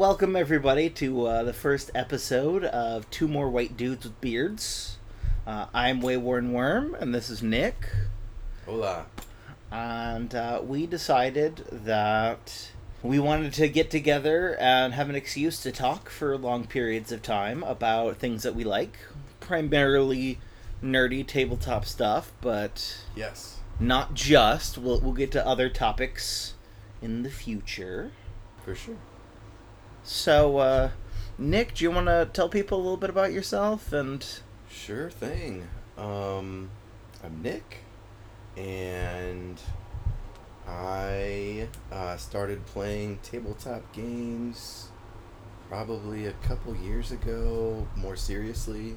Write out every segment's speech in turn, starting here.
Welcome everybody to uh, the first episode of Two More White Dudes with Beards. Uh, I'm Wayworn Worm, and this is Nick. Hola. And uh, we decided that we wanted to get together and have an excuse to talk for long periods of time about things that we like, primarily nerdy tabletop stuff, but Yes. not just. We'll we'll get to other topics in the future. For sure. So, uh, Nick, do you want to tell people a little bit about yourself and? Sure thing. Um, I'm Nick, and I uh, started playing tabletop games probably a couple years ago, more seriously.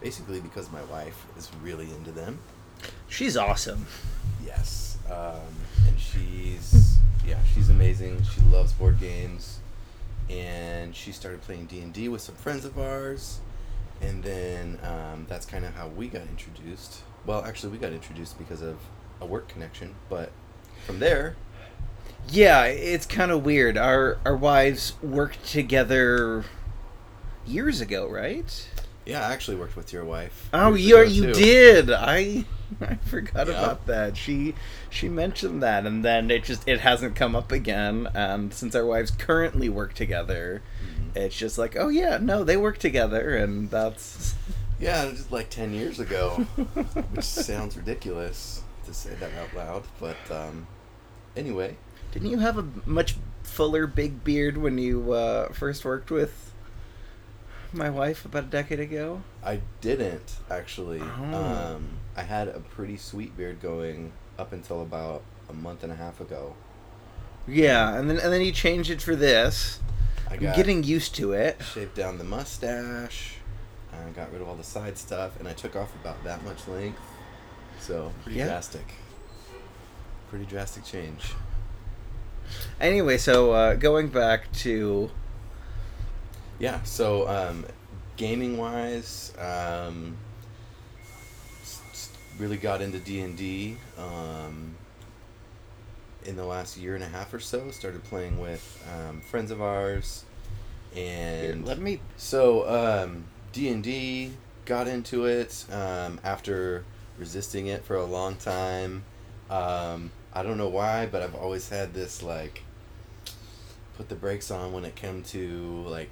Basically, because my wife is really into them. She's awesome. Yes. Um, and she's yeah, she's amazing. She loves board games, and she started playing D and D with some friends of ours, and then um, that's kind of how we got introduced. Well, actually, we got introduced because of a work connection, but from there, Yeah, it's kind of weird. Our our wives worked together years ago, right? Yeah, I actually worked with your wife. Oh, years you too. did. I I forgot Yeah. about that. She she mentioned that, and then it just it hasn't come up again. And since our wives currently work together, Mhm. it's just like, oh yeah, no, they work together, and that's Yeah, just like ten years ago, which sounds ridiculous to say that out loud, but um, anyway. Didn't you have a much fuller big beard when you uh, first worked with my wife about a decade ago? I didn't actually. Oh. Um, I had a pretty sweet beard going up until about a month and a half ago. Yeah, and then and then you changed it for this. I I'm got getting used to it. shaved down the mustache. I got rid of all the side stuff, and I took off about that much length. So pretty Yeah. drastic. Pretty drastic change. Anyway, so uh, going back to Yeah. So um, gaming wise, um, really got into D and D. Um, in the last year and a half or so, started playing with um, friends of ours, here, and let me so um, D and D got into it um, after resisting it for a long time. Um, I don't know why, but I've always had this like put the brakes on when it came to like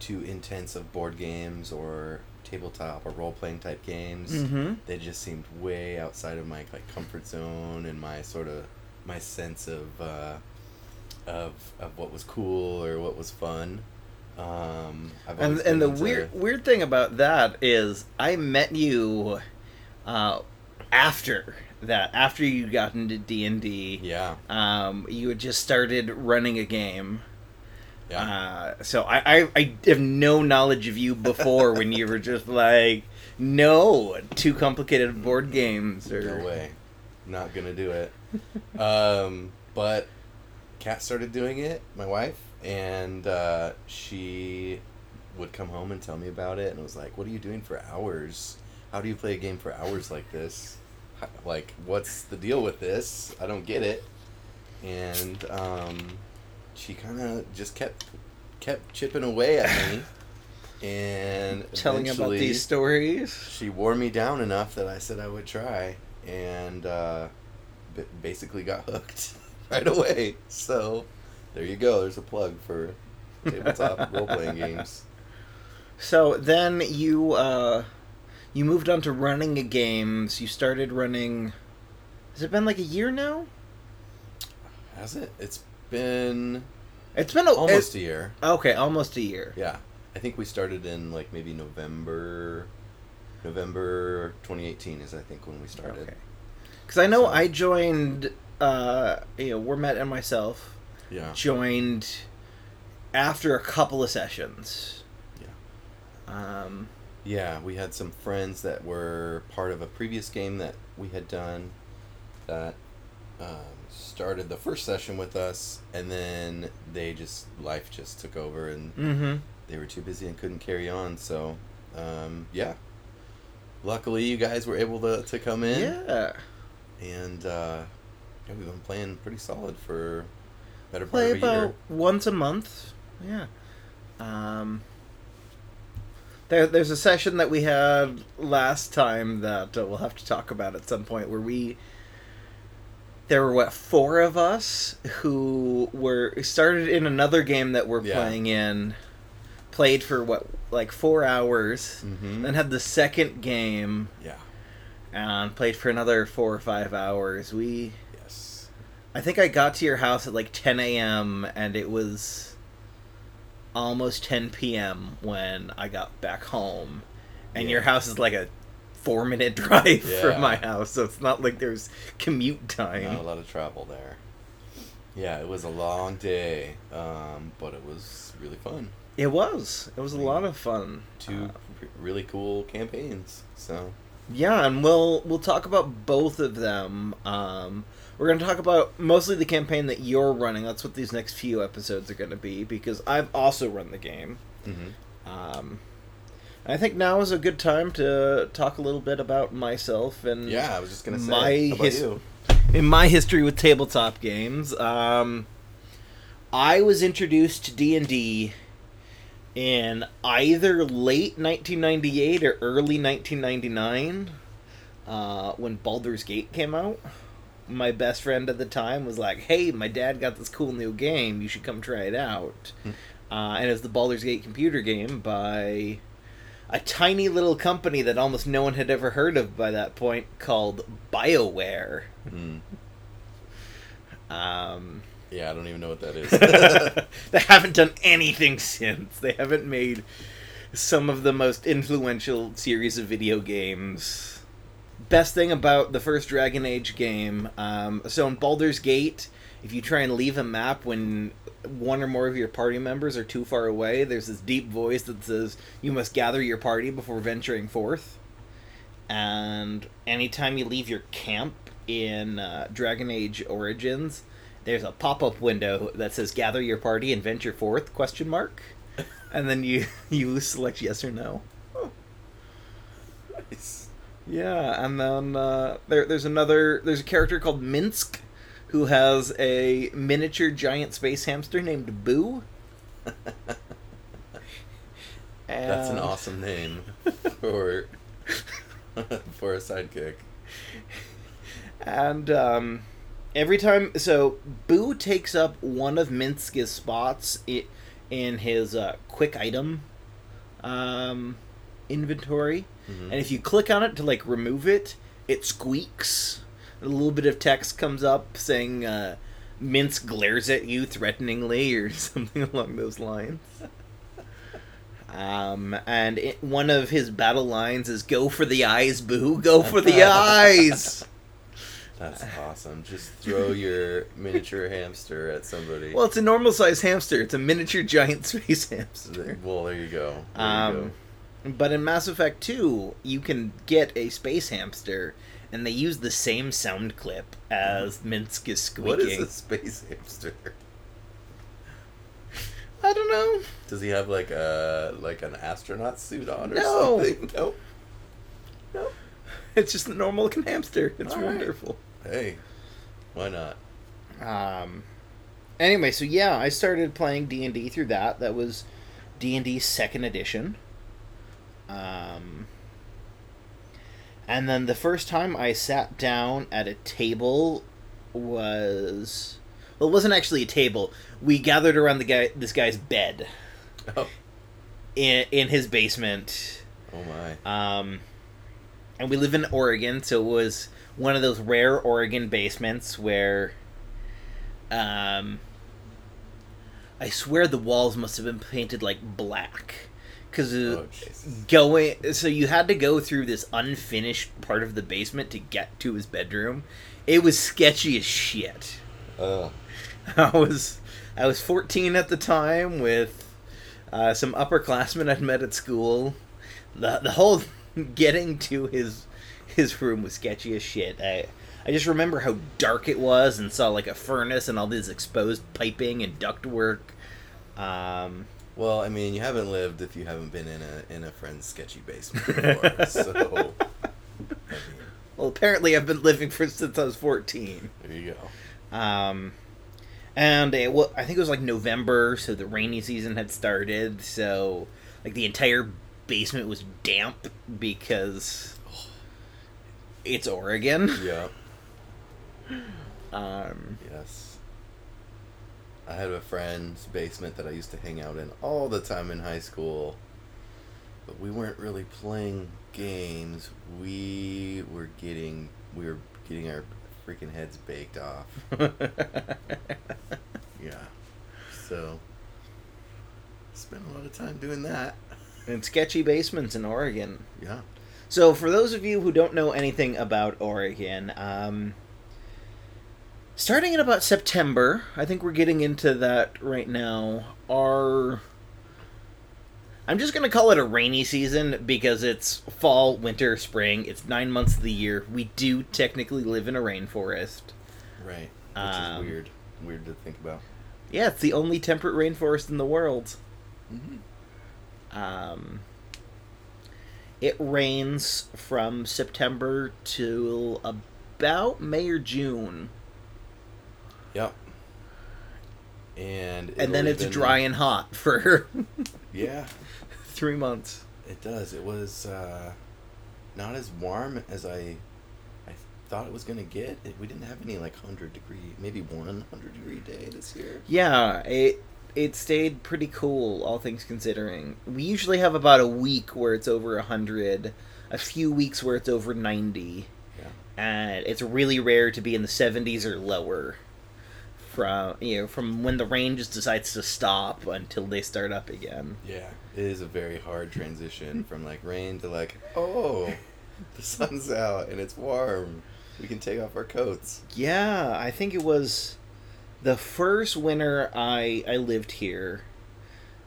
too intense of board games or tabletop or role playing type games. Mhm. They just seemed way outside of my like comfort zone and my sort of my sense of uh, of of what was cool or what was fun. Um, I've and and the into- weird weird thing about that is I met you uh, after that after you got into D and D. yeah Um, you had just started running a game. Yeah. Uh, so I, I I have no knowledge of you before when you were just like no too complicated board games or no way. Not gonna do it. Um, but Kat started doing it my wife and uh, she would come home and tell me about it and was like what are you doing for hours? How do you play a game for hours like this? How- like what's the deal with this? I don't get it. And um, she kind of just kept kept chipping away at me and telling about these stories. she wore me down enough that I said I would try, and uh, b- basically got hooked right away. So there you go. There's a plug for tabletop role playing games. So then you uh, you moved on to running games. You started running. Has it been like a year now? Has it? It's been It's been a, almost it- a year. okay, almost a year. Yeah, I think we started in like maybe November. November 2018 is I think when we started. Okay. Because I know So- I joined. Uh, you know, we're Met and myself Yeah. joined after a couple of sessions. Yeah. Um, Yeah, we had some friends that were part of a previous game that we had done that um, started the first session with us, and then they just life just took over, and mm-hmm. they were too busy and couldn't carry on. So, um, yeah. Luckily, you guys were able to, to come in, Yeah. and uh, yeah, we've been playing pretty solid for better part Play of a year. about once a month. Yeah. Um, there, there's a session that we had last time that uh, we'll have to talk about at some point where we. There were what four of us who were started in another game that we're Yeah. playing in, played for what like four hours, Mm-hmm. then had the second game Yeah. and played for another four or five hours. We Yes. I think I got to your house at like 10 a.m. and it was almost 10 p.m. when I got back home. And Yeah. your house is like a four minute drive Yeah. from my house, so it's not like there's commute time. Not a lot of travel there. Yeah, it was a long day, um, but it was really fun. It was. It was a lot of fun. Two Uh, really cool campaigns. So yeah, and we'll we'll talk about both of them. Um, we're going to talk about mostly the campaign that you're running. That's what these next few episodes are going to be because I've also run the game. mm-hmm. Um, I think now is a good time to talk a little bit about myself and yeah, I was just gonna say. My how about his- in my history with tabletop games. Um, I was introduced to D and D in either late 1998 or early 1999 uh, when Baldur's Gate came out. My best friend at the time was like, "Hey, my dad got this cool new game. You should come try it out." Hmm. Uh, and it was the Baldur's Gate computer game by a tiny little company that almost no one had ever heard of by that point called BioWare. Mm. Um, Yeah, I don't even know what that is. they haven't done anything since. They haven't made some of the most influential series of video games. Best thing about the first Dragon Age game, um, so in Baldur's Gate, if you try and leave a map when one or more of your party members are too far away, there's this deep voice that says you must gather your party before venturing forth. And anytime you leave your camp in uh, Dragon Age Origins, there's a pop-up window that says gather your party and venture forth question mark and then you you select yes or no Nice. yeah and then uh, there, there's another there's a character called minsk who has a miniature giant space hamster named boo That's an awesome name for for a sidekick. And um, every time, so Boo takes up one of Minsk's spots i- in his uh, quick item um, inventory, Mhm. and if you click on it to like remove it, it squeaks. A little bit of text comes up saying uh, Minsk glares at you threateningly or something along those lines. Um, and it, one of his battle lines is "Go for the eyes, Boo! Go for the eyes!" That's awesome. Just throw your miniature hamster at somebody. Well, it's a normal size hamster. It's a miniature giant space hamster. Well, there you go. There Um, you but in Mass Effect 2, you can get a space hamster, and they use the same sound clip as Minsk is squeaking. What is a space hamster? I don't know. Does he have like a like an astronaut suit on or No. something? No. No. It's just a normal looking hamster. It's All right. wonderful. Hey, why not? Um. Anyway, so yeah, I started playing D and D through that. That was D and D Second Edition. Um. And then the first time I sat down at a table was well, it wasn't actually a table. We gathered around the guy, this guy's bed Oh, in in his basement. oh my. Um, and we live in Oregon, so it was one of those rare Oregon basements where, um, I swear the walls must have been painted like black, because Oh, going. So you had to go through this unfinished part of the basement to get to his bedroom. It was sketchy as shit. Ugh. I was I was 14 at the time with uh, some upperclassmen I'd met at school. The the whole getting to his his room was sketchy as shit. I I just remember how dark it was and saw like a furnace and all this exposed piping and ductwork. Um, Well, I mean, you haven't lived if you haven't been in a in a friend's sketchy basement before. so, I mean, well, apparently I've been living for since I was 14. there you go. Um, and it, wa I think it was like November, so the rainy season had started. So like the entire basement was damp because it's Oregon. Yeah. Um, Yes. I had a friend's basement that I used to hang out in all the time in high school. But we weren't really playing games. We were getting we were getting our freaking heads baked off. Yeah. So spent a lot of time doing that. and sketchy basements in Oregon. Yeah. So, for those of you who don't know anything about Oregon, um, starting in about September, I think we're getting into that right now. are. I'm just gonna call it a rainy season because it's fall, winter, spring. It's nine months of the year. We do technically live in a rainforest. Right. Which Um, is weird. Weird to think about. Yeah, it's the only temperate rainforest in the world. Mm-hmm. Um, it rains from September till about May or June, Yep. And and then it's dry and hot for Yeah, three months. it does. It was uh, not as warm as I I thought it was gonna get. It, we didn't have any like hundred degree, maybe one hundred degree day this year. Yeah, it it stayed pretty cool, all things considering. We usually have about a week where it's over hundred, a few weeks where it's over ninety, Yeah. and it's really rare to be in the seventies or lower. From you know, from when the rain just decides to stop until they start up again. Yeah, it is a very hard transition from like rain to like, oh, the sun's out and it's warm. We can take off our coats. Yeah, I think it was the first winter I I lived here.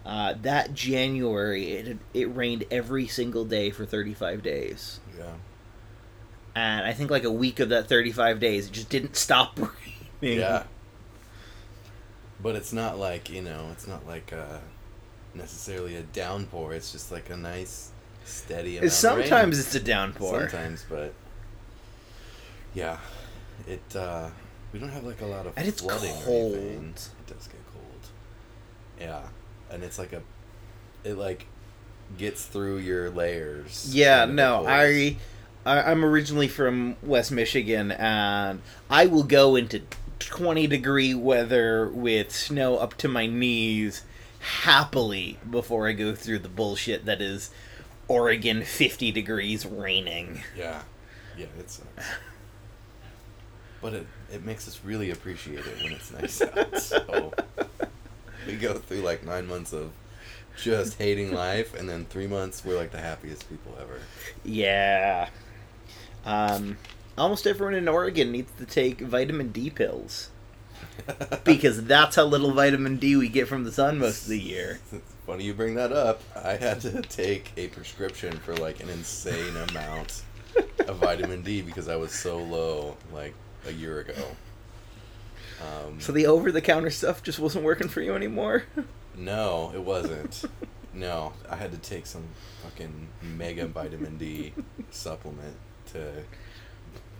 Uh, that January, it it rained every single day for thirty five days, Yeah. and I think like a week of that thirty five days, it just didn't stop raining. Yeah. But it's not like, you know, it's not like uh, necessarily a downpour. It's just like a nice, steady amount of rain. Sometimes it's a downpour. Sometimes, but yeah, it. uh We don't have like a lot of And it's flooding cold. or anything. It does get cold. Yeah, and it's like a, it like gets through your layers. Yeah, no. I I'm originally from West Michigan, and I will go into 20 degree weather with snow up to my knees happily before I go through the bullshit that is Oregon 50 degrees raining. Yeah, yeah, it sucks. But it it makes us really appreciate it when it's nice out. So we go through like nine months of just hating life, and then three months we're like the happiest people ever. Yeah. Um, almost everyone in Oregon needs to take vitamin D pills because that's how little vitamin D we get from the sun most of the year. It's funny you bring that up. I had to take a prescription for like an insane amount of vitamin D because I was so low like a year ago. Um, So the over the counter stuff just wasn't working for you anymore? no, it wasn't. No, I had to take some fucking mega vitamin D supplement to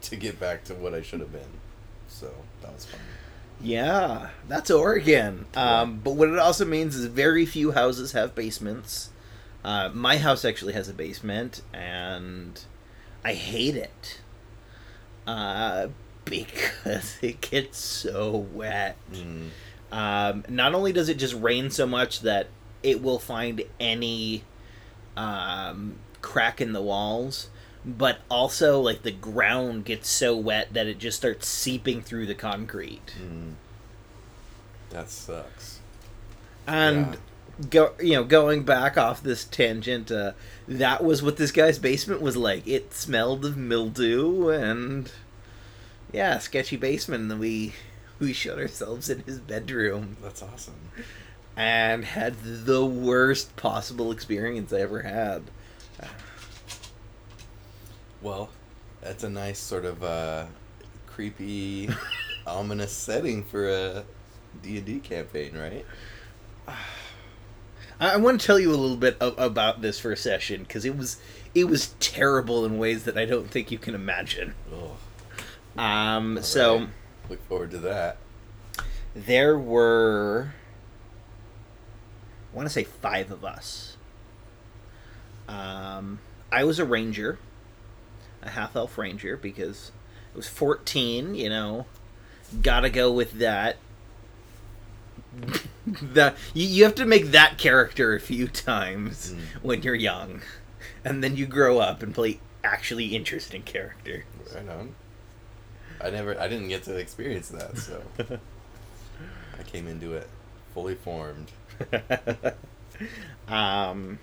to get back to what I should have been. So that was fun. Yeah, that's Oregon. Um, but what it also means is very few houses have basements. Uh, my house actually has a basement, and I hate it uh, because it gets so wet. Mm, Um, not only does it just rain so much that it will find any um, crack in the walls, but also like the ground gets so wet that it just starts seeping through the concrete. mm. That sucks. And go, you know, going back off this tangent, uh, that was what this guy's basement was like. It smelled of mildew and yeah, sketchy basement. And then we we shut ourselves in his bedroom That's awesome. and had the worst possible experience I ever had. Well, that's a nice sort of uh, creepy, ominous setting for a D and D campaign, right? I, I want to tell you a little bit of, about this first session because it was it was terrible in ways that I don't think you can imagine. Oh, Um, so. Alright. look forward to that. there were I want to say five of us. Um, I was a ranger, a half elf ranger, because it was fourteen. You know, gotta go with that. the you, you have to make that character a few times Mm. when you're young, and then you grow up and play actually interesting character. Right on. I never, I didn't get to experience that, so I came into it fully formed. um,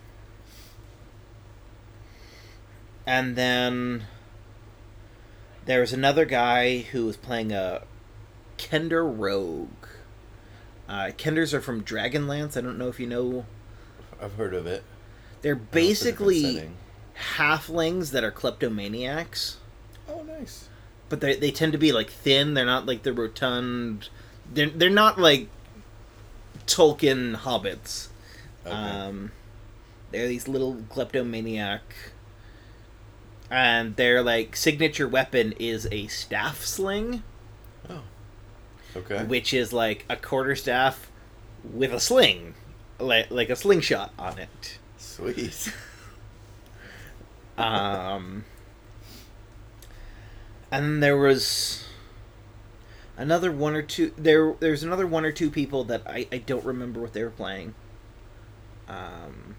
and then there was another guy who was playing a Kender Rogue. Uh, Kenders are from Dragonlance. I don't know if you know. I've heard of it. They're I know it's a different basically halflings that are kleptomaniacs, Oh, nice. but they they tend to be like thin. They're not like the rotund. They're they're not like Tolkien hobbits. Okay. Um, they're these little kleptomaniac, and their like signature weapon is a staff sling, oh. Okay. which is like a quarter staff with a sling, like like a slingshot on it. Sweet. Um, and there was another one or two. There, there's another one or two people that I, I don't remember what they were playing. Um,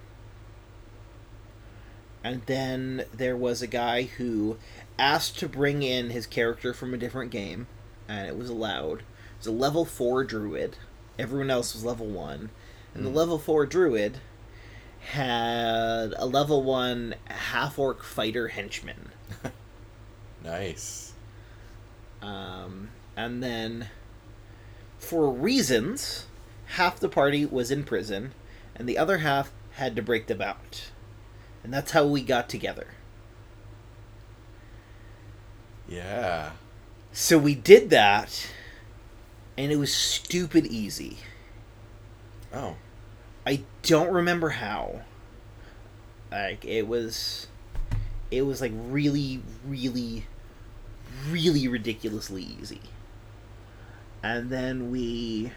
and then there was a guy who asked to bring in his character from a different game, and it was allowed. It was a level four druid. Everyone else was level one, and the Hmm. level four druid had a level one half orc fighter henchman. nice. Um, and then, for reasons, half the party was in prison, and the other half had to break the bout. And that's how we got together. Yeah. So we did that, and it was stupid easy. Oh. I don't remember how. Like it was, it was like really, really, really ridiculously easy. And then we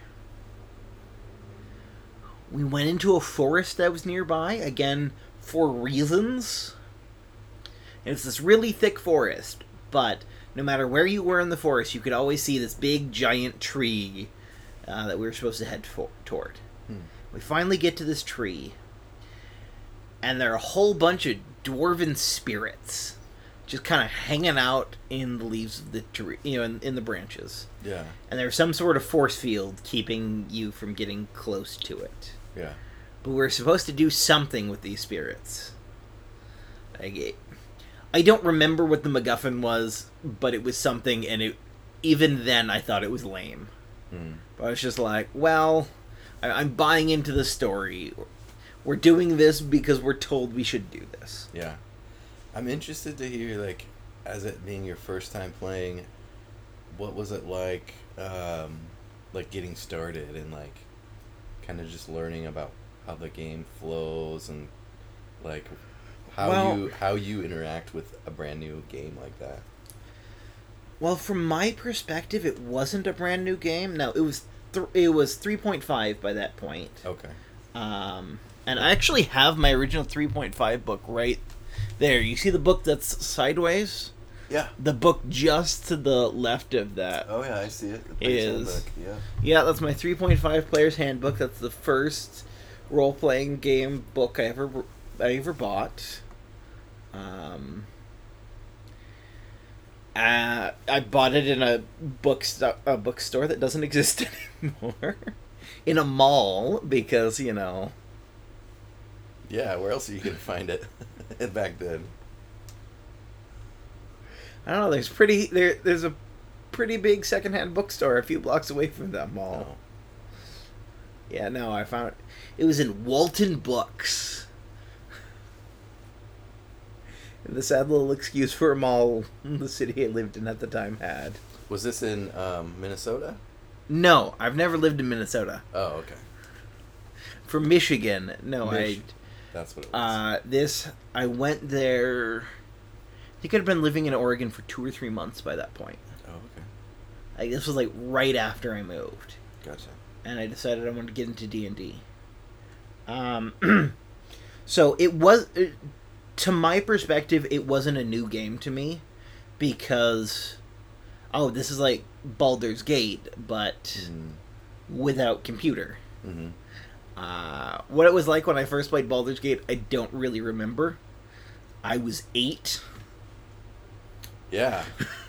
we went into a forest that was nearby again for reasons. And it's this really thick forest, but no matter where you were in the forest, you could always see this big giant tree uh, that we were supposed to head for- toward. Hmm. We finally get to this tree, and there are a whole bunch of dwarven spirits just kind of hanging out in the leaves of the tree, you know, in, in the branches. Yeah. And there's some sort of force field keeping you from getting close to it. Yeah. But we're supposed to do something with these spirits. Like, I don't remember what the MacGuffin was, but it was something, and it even then I thought it was lame. Hmm. But I was just like, well, I, I'm buying into the story. We're doing this because we're told we should do this. Yeah. I'm interested to hear, like, as it being your first time playing, what was it like, um, like getting started and like, kind of just learning about how the game flows and like how Well- you how you interact with a brand new game like that. Well, from my perspective, it wasn't a brand new game. No, it was th- it was 3.5 by that point. Okay. Um, and I actually have my original 3.5 book right there. You see the book that's sideways? Yeah. The book just to the left of that. Oh yeah, I see it. The Is Handbook, Yeah. Yeah, that's my 3.5 player's handbook. That's the first role-playing game book I ever I ever bought. Um, uh, I bought it in a bookstore a bookstore that doesn't exist anymore. in a mall because, you know, Yeah. Where else are you gonna find it back then? I don't know, there's pretty there there's a pretty big secondhand bookstore a few blocks away from that mall. Oh. Yeah, no, I found it was in Walton Books. the sad little excuse for a mall the city I lived in at the time had. Was this in um, Minnesota? No, I've never lived in Minnesota. Oh, okay. From Michigan, no, Mich- That's what it was. Uh, this I went there. I think I'd been living in Oregon for two or three months by that point. oh, okay. Like this was like right after I moved, Gotcha. and I decided I wanted to get into D and D. Um, so it was, uh, to my perspective, it wasn't a new game to me, because, oh, this is like Baldur's Gate, but Mm. without computer. Mm-hmm. Uh, what it was like when I first played Baldur's Gate, I don't really remember. I was eight. Yeah.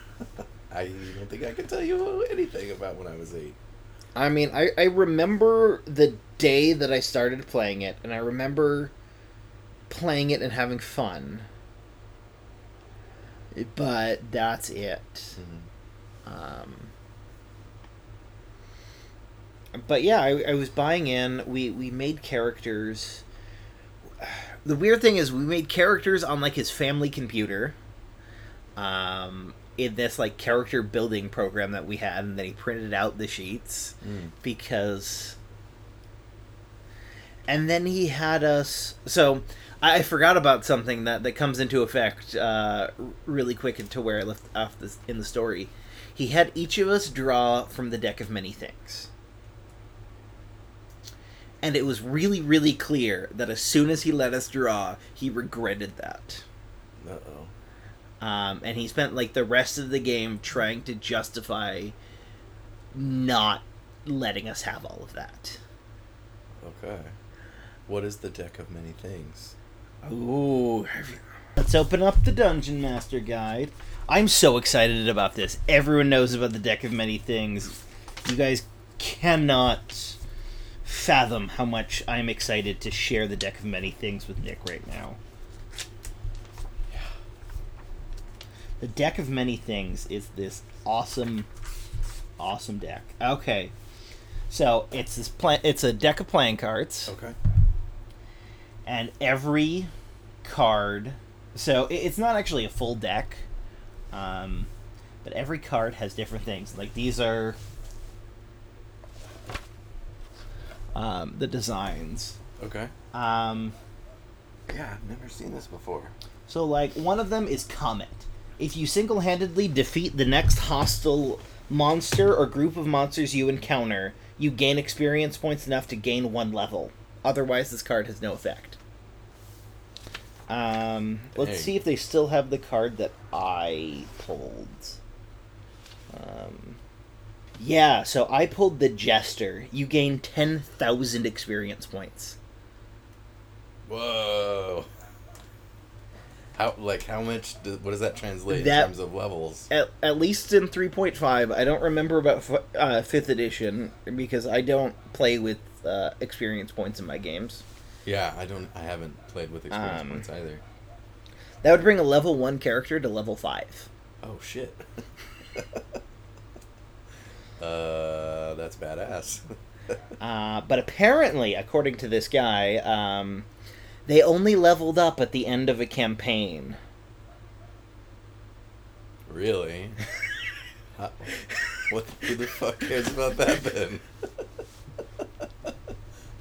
I don't think I can tell you anything about when I was eight. I mean, I, I remember the day that I started playing it, and I remember playing it and having fun. But that's it. Mm-hmm. Um, but yeah, I, I was buying in. We we made characters. The weird thing is, we made characters on like his family computer. Um, in this like character building program that we had, and then he printed out the sheets Mm. because. And then he had us. So I forgot about something that, that comes into effect uh, really quick into where I left off this in the story. He had each of us draw from the deck of many things. And it was really, really clear that as soon as he let us draw, he regretted that. Uh oh. Um, and he spent like the rest of the game trying to justify not letting us have all of that. Okay. What is the deck of many things? Ooh. Let's open up the Dungeon Master Guide. I'm so excited about this. Everyone knows about the Deck of Many Things. You guys cannot fathom how much I'm excited to share the Deck of Many Things with Nick right now. The Deck of Many Things is this awesome, awesome deck. Okay. So it's this plan. It's a deck of playing cards Okay. and every card so it's not actually a full deck um, but every card has different things like these are um, the designs Okay. um, Yeah, I've never seen this before. so like one of them is comet if you single-handedly defeat the next hostile monster or group of monsters you encounter you gain experience points enough to gain one level. Otherwise this card has no effect. Um, let's Dang. see if they still have the card that i pulled. Um, yeah so i pulled the jester. You gain 10000 experience points. Whoa. How like how much? Do, what does that translate That- in terms of levels? at, at least in 3.5 i don't remember about uh, 5th edition because i don't play with uh, experience points in my games Yeah, I don't. I haven't played with experience Um, points either. that would bring a level 1 character to level 5 Oh shit. uh, that's badass. uh, but apparently according to this guy um, they only leveled up at the end of a campaign really? How- what? Who the fuck cares about that then?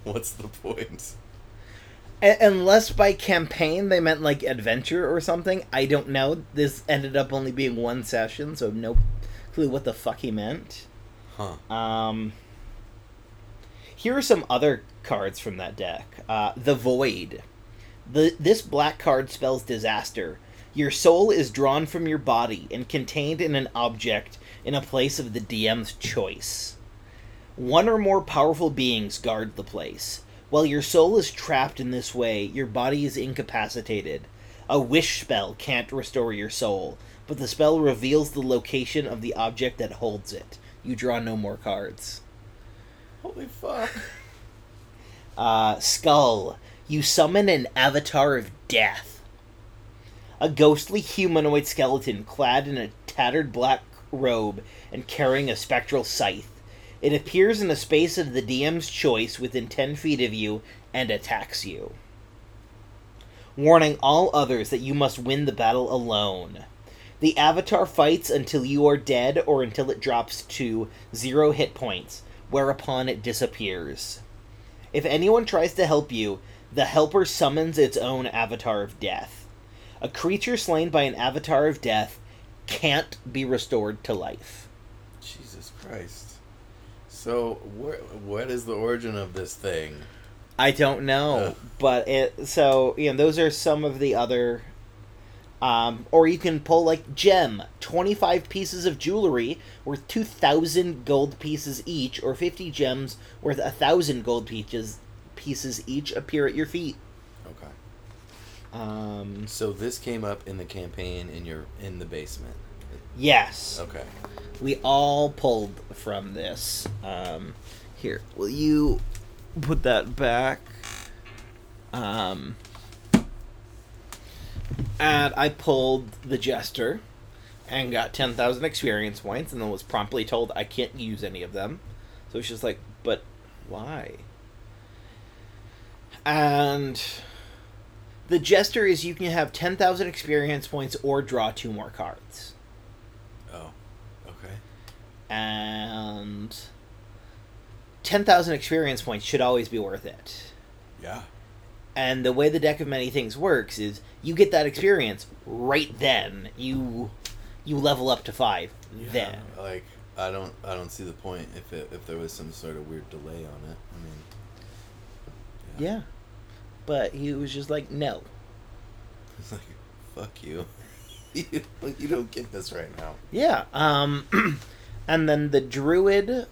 What's the point? Unless by campaign they meant like adventure or something i don't know this ended up only being one session so no clue what the fuck he meant Huh? Um, here are some other cards from that deck. Uh, the Void. The this black card spells disaster. Your soul is drawn from your body and contained in an object in a place of the DM's choice. One or more powerful beings guard the place. While your soul is trapped in this way, your body is incapacitated. A wish spell can't restore your soul, but the spell reveals the location of the object that holds it. You draw no more cards. Holy fuck! Uh, Skull. You summon an avatar of death. A ghostly humanoid skeleton clad in a tattered black robe and carrying a spectral scythe. It appears in a space of the DM's choice within 10 feet of you and attacks you. Warning all others that you must win the battle alone. The avatar fights until you are dead or until it drops to zero hit points, whereupon it disappears. If anyone tries to help you, the helper summons its own avatar of death. A creature slain by an avatar of death can't be restored to life. Jesus Christ! So, what is the origin of this thing? I don't know, Ugh. but it so you know those are some of the other. Um, or you can pull like gem, twenty five pieces of jewelry worth two thousand gold pieces each, or fifty gems worth a thousand gold pieces pieces each appear at your feet. Okay. Um, So this came up in the campaign in your in the basement. yes, Okay. we all pulled from this. Um, here, will you put that back? Um, and I pulled the jester and got 10,000 experience points and then was promptly told I can't use any of them. So it's just like, but why? And the jester is you can have 10,000 experience points or draw two more cards. Oh. Okay. And 10,000 experience points should always be worth it. Yeah. And the way the deck of many things works is you get that experience right then. You you level up to 5 then. Like I don't I don't see the point if it, if there was some sort of weird delay on it. I mean. Yeah. But he was just like, "No." It's like fuck you. you. You don't get this right now. Yeah. Um and then the druid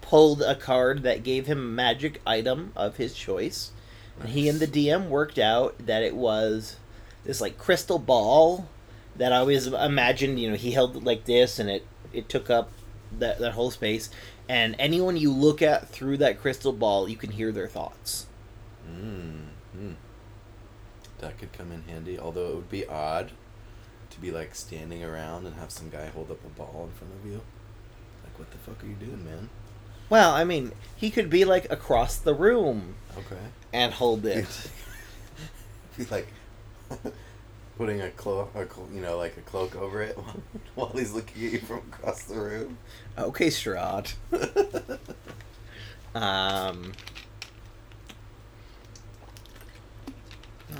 pulled a card that gave him a magic item of his choice. And he and the DM worked out that it was this like crystal ball that I always imagined, you know, he held it like this and it it took up that that whole space and anyone you look at through that crystal ball, you can hear their thoughts. Mm. Mm. That could come in handy, although it would be odd to be like standing around and have some guy hold up a ball in front of you. Like what the fuck are you doing, man? Well, I mean, he could be like across the room Okay. and hold it. He's like putting a cloak, a clo- you know, like a cloak over it while he's looking at you from across the room. okay, Strahd. Um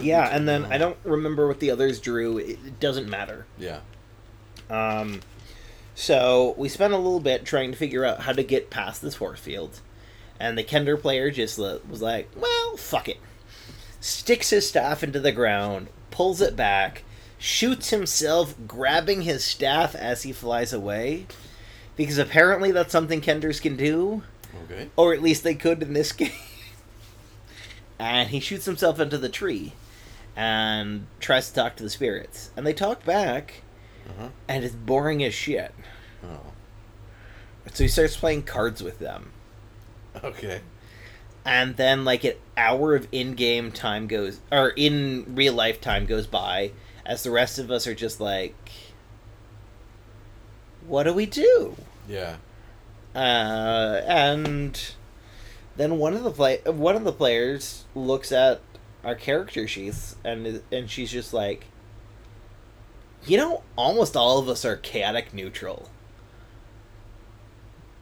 Yeah, and then I don't remember what the others drew. It, it doesn't matter. Yeah. Um, so we spent a little bit trying to figure out how to get past this force field, and the Kender player just was like, "Well, fuck it." Sticks his staff into the ground, pulls it back, shoots himself, grabbing his staff as he flies away, because apparently that's something Kenders can do, Okay. or at least they could in this game. And he shoots himself into the tree, and tries to talk to the spirits, and they talk back Uh huh. and it's boring as shit. Oh. So he starts playing cards with them. Okay. And then like an hour of in-game time goes or in real life time goes by as the rest of us are just like what do we do? Yeah. Uh, and then one of the play one of the players looks at our character sheets and and she's just like you know almost all of us are chaotic neutral.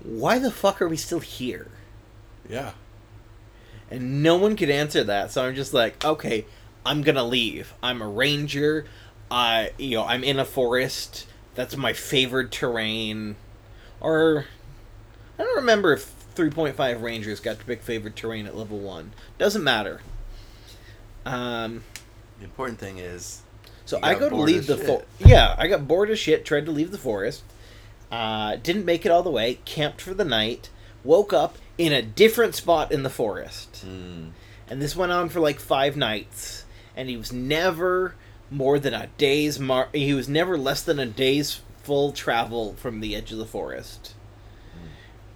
Why the fuck are we still here? Yeah. and no one could answer that so i'm just like okay i'm gonna leave. I'm a ranger. I you know i'm in a forest. That's my favorite terrain. Or i don't remember if 3.5 rangers got to pick favorite terrain at level 1 doesn't matter um The important thing is so I go to leave the forest. Yeah, I got bored as shit. Tried to leave the forest. Uh, didn't make it all the way. Camped for the night. Woke up in a different spot in the forest. mm, And this went on for like five nights. And he was never more than a day's mar. He was never less than a day's full travel from the edge of the forest.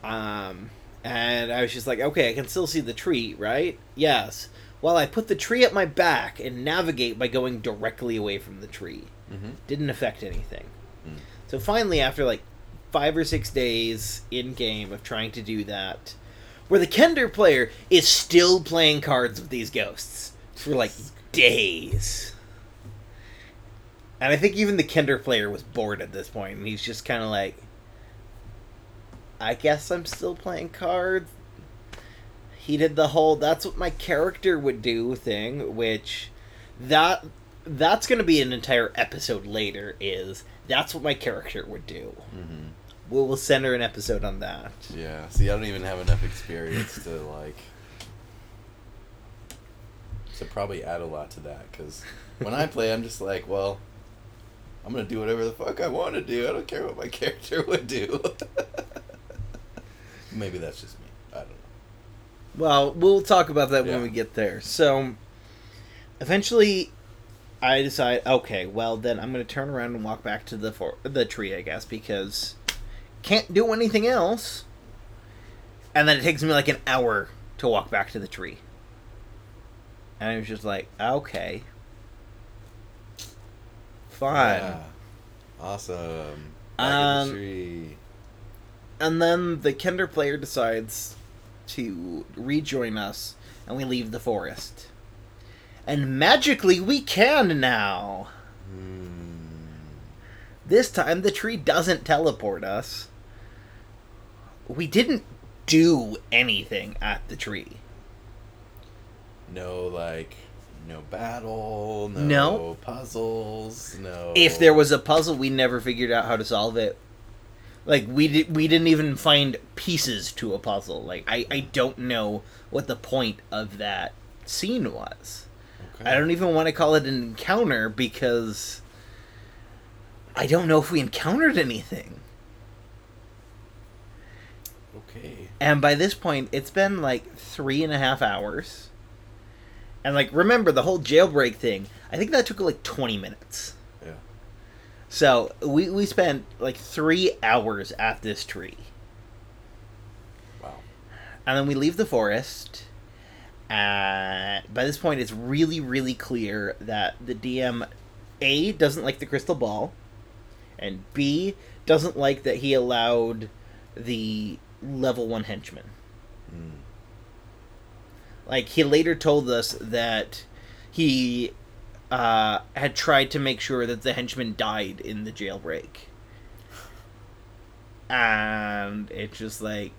Um, and I was just like, okay, I can still see the tree, right? Yes. Well, I put the tree at my back and navigate by going directly away from the tree. mhm. Didn't affect anything. Mm. So finally, after like five or six days in game of trying to do that, where the Kender player is still playing cards with these ghosts for like days. And I think even the Kender player was bored at this point, and he's just kind of like, I guess I'm still playing cards. He did the whole "that's what my character would do" thing, which that that's going to be an entire episode later. Is that's what my character would do Mhm. We'll, we'll center an episode on that. Yeah. See, I don't even have enough experience to like to probably add a lot to that because when I play, I'm just like, well, I'm gonna do whatever the fuck I want to do. I don't care what my character would do. Maybe that's just me. I don't know. Well, we'll talk about that when we get there. So, eventually, I decide, okay, well then I'm going to turn around and walk back to the for- the tree, I guess, because can't do anything else. And then it takes me like an hour to walk back to the tree. And I was just like, okay, fine. Yeah. Awesome. Back in Um, the tree. And then the Kender player decides to rejoin us, and we leave the forest. And magically, we can now! Hmm. This time, the tree doesn't teleport us. We didn't do anything at the tree. No, like, no battle, no, No. puzzles, no. If there was a puzzle, we never figured out how to solve it. Like we did, we didn't even find pieces to a puzzle. Like I, I don't know what the point of that scene was. Okay. I don't even want to call it an encounter because I don't know if we encountered anything. Okay. And by this point, it's been like three and a half hours. And like, remember the whole jailbreak thing? I think that took like twenty minutes. So we we spent like three hours at this tree, Wow. and then we leave the forest. Uh, by this point, it's really really clear that the DM a doesn't like the crystal ball, and B doesn't like that he allowed the level one henchman. Mm. Like he later told us that he uh, had tried to make sure that the henchman died in the jailbreak, and it's just like,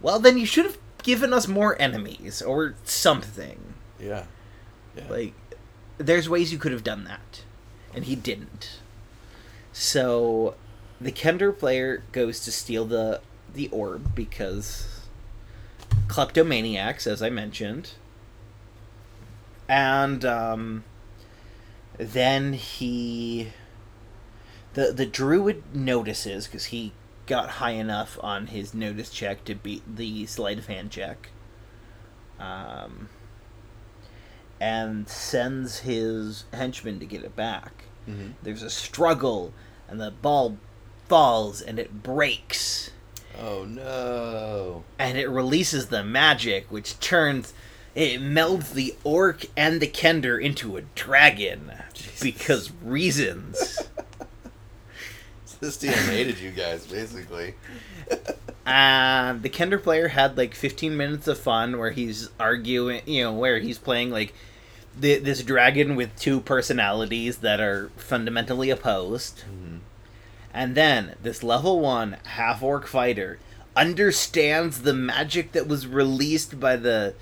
well, then you should have given us more enemies or something. Yeah. Yeah. Like, there's ways you could have done that, and he didn't. So, the Kender player goes to steal the the orb because kleptomaniacs, as I mentioned, and um, then he the the druid notices because he got high enough on his notice check to beat the sleight of hand check. Um, and sends his henchman to get it back. hmm There's a struggle, and the ball falls and it breaks, Oh no. and it releases the magic, which turns it melds the orc and the kender into a dragon Jesus. because reasons. This team hated you guys, basically. And the Kender player had like 15 minutes of fun where he's arguing, you know, where he's playing like th- this dragon with two personalities that are fundamentally opposed. Mhm. And then this level one half orc fighter understands the magic that was released by the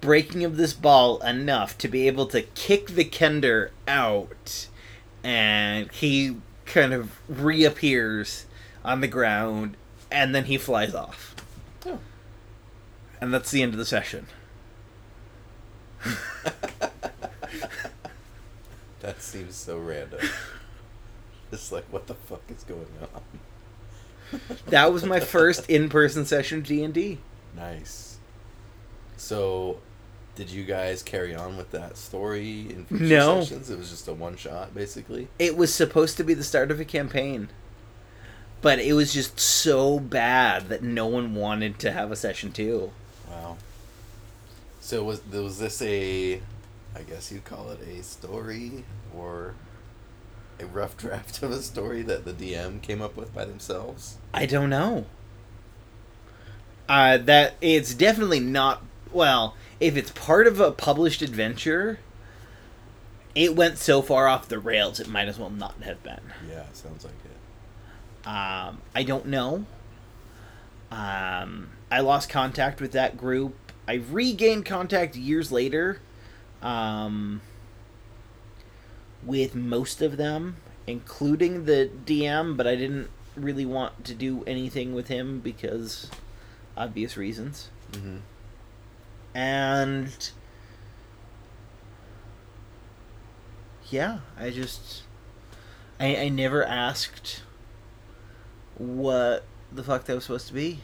breaking of this ball enough to be able to kick the Kender out. And he kind of reappears on the ground and then he flies off. Oh. And that's the end of the session. That seems so random. It's like, what the fuck is going on? That was my first in-person session D&D. Nice. So, did you guys carry on with that story in future No. sessions? It was just a one shot, basically. It was supposed to be the start of a campaign. But it was just so bad that no one wanted to have a session 2. Wow. So was was this a, I guess you'd call it a story or a rough draft of a story that the DM came up with by themselves? I don't know. Uh, that it's definitely not. Well, if it's part of a published adventure, it went so far off the rails it might as well not have been. Yeah, sounds like it. Um, I don't know. Um, I lost contact with that group. I regained contact years later um, with most of them, including the DM, but I didn't really want to do anything with him because obvious reasons. Mm-hmm. And yeah, I just I I never asked what the fuck that was supposed to be.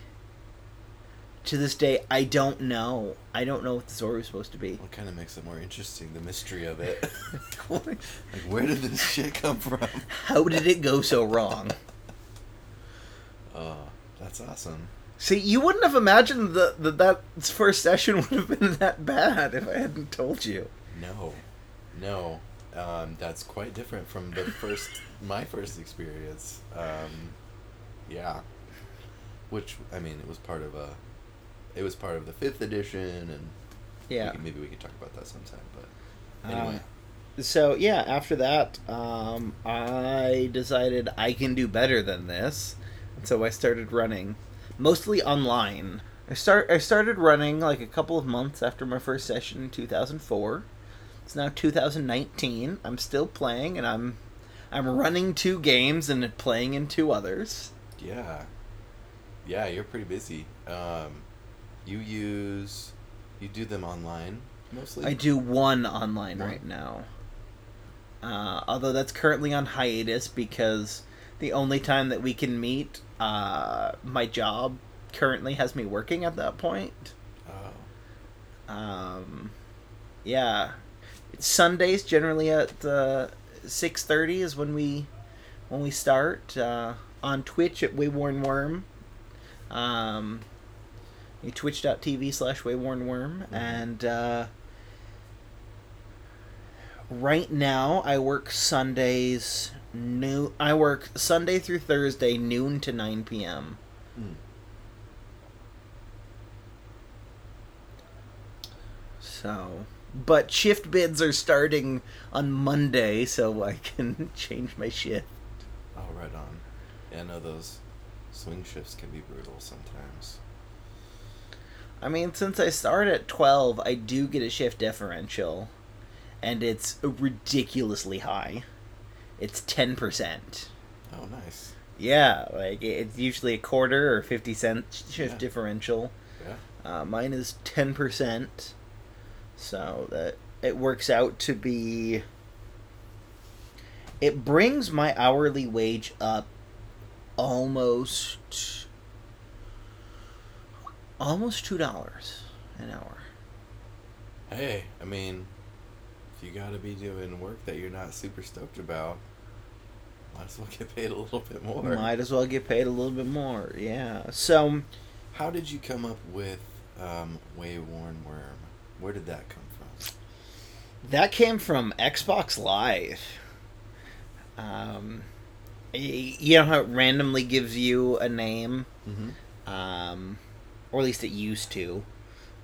To this day, I don't know. I don't know what the story was supposed to be. What kind of makes it more interesting? The mystery of it. like, where did this shit come from? How did it go so wrong? Oh, that's awesome. See, you wouldn't have imagined that that that first session would have been that bad if I hadn't told you. No, no, um, that's quite different from the first my first experience. Um, yeah, which I mean, it was part of a, it was part of the fifth edition, and Yeah. we maybe we could talk about that sometime. But Um, anyway, so yeah, after that, um, I decided I can do better than this, and so I started running, mostly online. I start I started running like a couple of months after my first session in two thousand four. It's now two thousand nineteen. I'm still playing, and I'm I'm running two games and playing in two others. yeah, yeah, you're pretty busy. Um, you use, you do them online mostly. I do one online One. right now. Uh, although that's currently on hiatus because the only time that we can meet, uh, my job currently has me working at that point. Oh, Um, yeah, it's Sundays generally at uh, six thirty is when we when we start uh, on Twitch at Wayworn Wyrm. Um, twitch.tv slash Wayworn Wyrm Mhm. and uh, right now I work Sundays noon. I work Sunday through Thursday noon to nine p.m. Hmm. So, but shift bids are starting on Monday, so I can change my shift. oh, right on. Yeah, I know those swing shifts can be brutal sometimes. I mean, since I start at 12, I do get a shift differential, and it's ridiculously high. It's 10%. Oh, nice. Yeah, like it's usually a quarter or 50 cent shift Yeah. differential. Yeah. Uh, mine is 10%. So that it works out to be. It brings my hourly wage up almost. Almost $2 an hour. Hey, I mean, you gotta be doing work that you're not super stoked about, might as well get paid a little bit more. Might as well get paid a little bit more. Yeah. So. How did you come up with um, Wayworn Wyrm? Where did that come from? That came from Xbox Live. Um, you know how it randomly gives you a name, Mm-hmm. um, or at least it used to.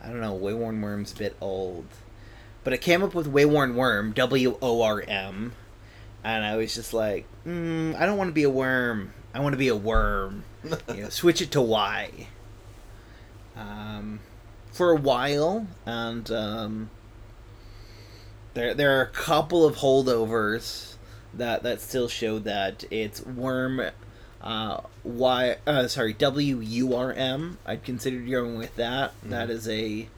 I don't know. Wayworn Worm's a bit old, but it came up with Wayworn Worm, W O R M, and I was just like, mm, I don't want to be a worm. I want to be a wyrm. you know, switch it to Y. Um, for a while, and um, there there are a couple of holdovers that that still show that it's worm. Uh, y uh, sorry W U R M. I'd consider going with that. That Mhm. is a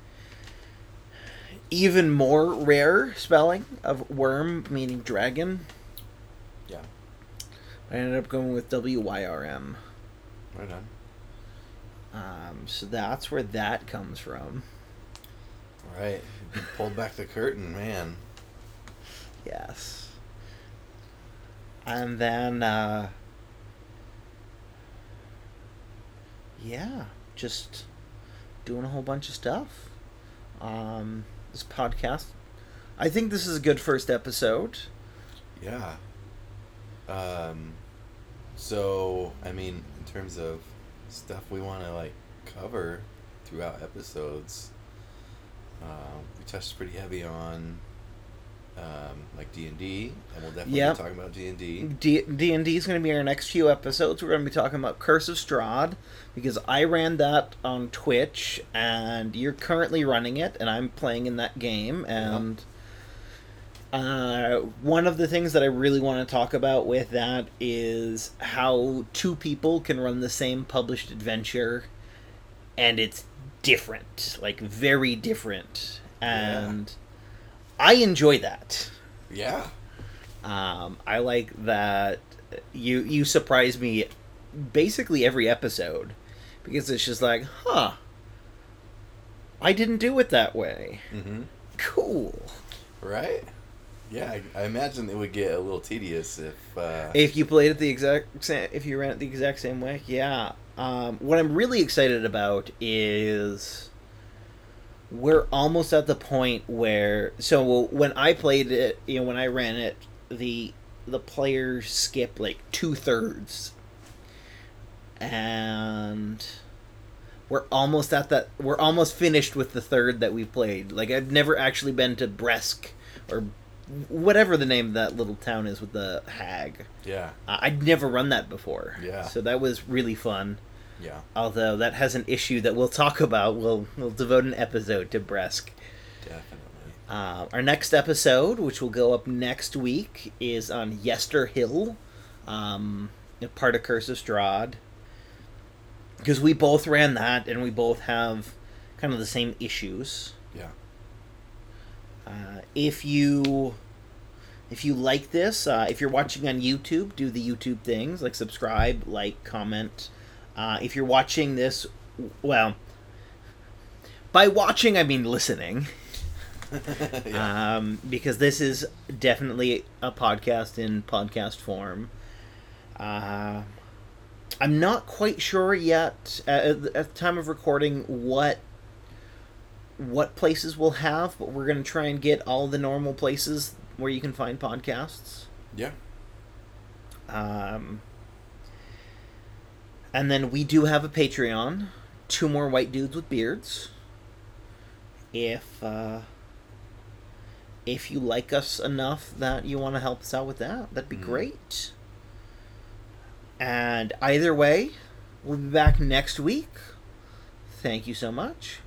even more rare spelling of worm, meaning dragon. Yeah. I ended up going with W Y R M. Right on. Um, so that's where that comes from. All right. You pulled back the curtain, man. Yes. And then, uh, yeah, just doing a whole bunch of stuff. Um, this podcast. I think this is a good first episode. Yeah. Um. So, I mean, in terms of stuff we want to like cover throughout episodes, um, we touched pretty heavy on um, like D and D, and we'll definitely Yep. be talking about D and D. D and D is going to be our next few episodes. We're going to be talking about Curse of Strahd because I ran that on Twitch, and you're currently running it, and I'm playing in that game, and Uh, one of the things that I really want to talk about with that is how two people can run the same published adventure and it's different, like very different. And I enjoy that. Yeah. Um, I like that you you surprise me basically every episode because it's just like, huh, I didn't do it that way. Mm-hmm. Cool. Right. Yeah, I, I imagine it would get a little tedious if. Uh, If you played it the exact same, if you ran it the exact same way, yeah. Um, what I'm really excited about is we're almost at the point where so when I played it, you know, when I ran it, the the players skip like two thirds, and we're almost at that. We're almost finished with the third that we played. Like I've never actually been to Bresk or whatever the name of that little town is with the hag. yeah. I'd never run that before. Yeah. So that was really fun. Yeah. Although that has an issue that we'll talk about. We'll we'll devote an episode to Bresk. Definitely. Uh, our next episode, which will go up next week, is on Yester Hill, um, part of Curse of Strahd. Because we both ran that, and we both have kind of the same issues. Yeah. Uh, if you if you like this, uh, if you're watching on YouTube, do the YouTube things like subscribe, like, comment. Uh, if you're watching this, well, by watching I mean listening, yeah. um, because this is definitely a podcast in podcast form. Uh, I'm not quite sure yet uh, at, the- at the time of recording what what places we'll have, but we're gonna try and get all the normal places where you can find podcasts. yeah. Um, and then we do have a Patreon. Two more white dudes with beards. If uh, if you like us enough that you want to help us out with that, that'd be Mhm. great. And either way, we'll be back next week. Thank you so much.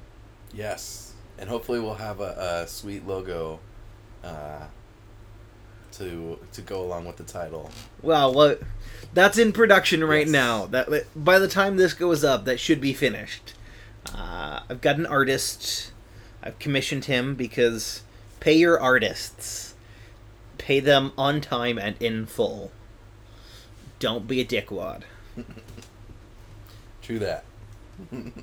Yes. And hopefully we'll have a, a sweet logo uh, to to go along with the title. Well, what that's in production right Yes. now. That by the time this goes up, that should be finished. Uh, I've got an artist. I've commissioned him because pay your artists, pay them on time and in full. Don't be a dickwad. True that.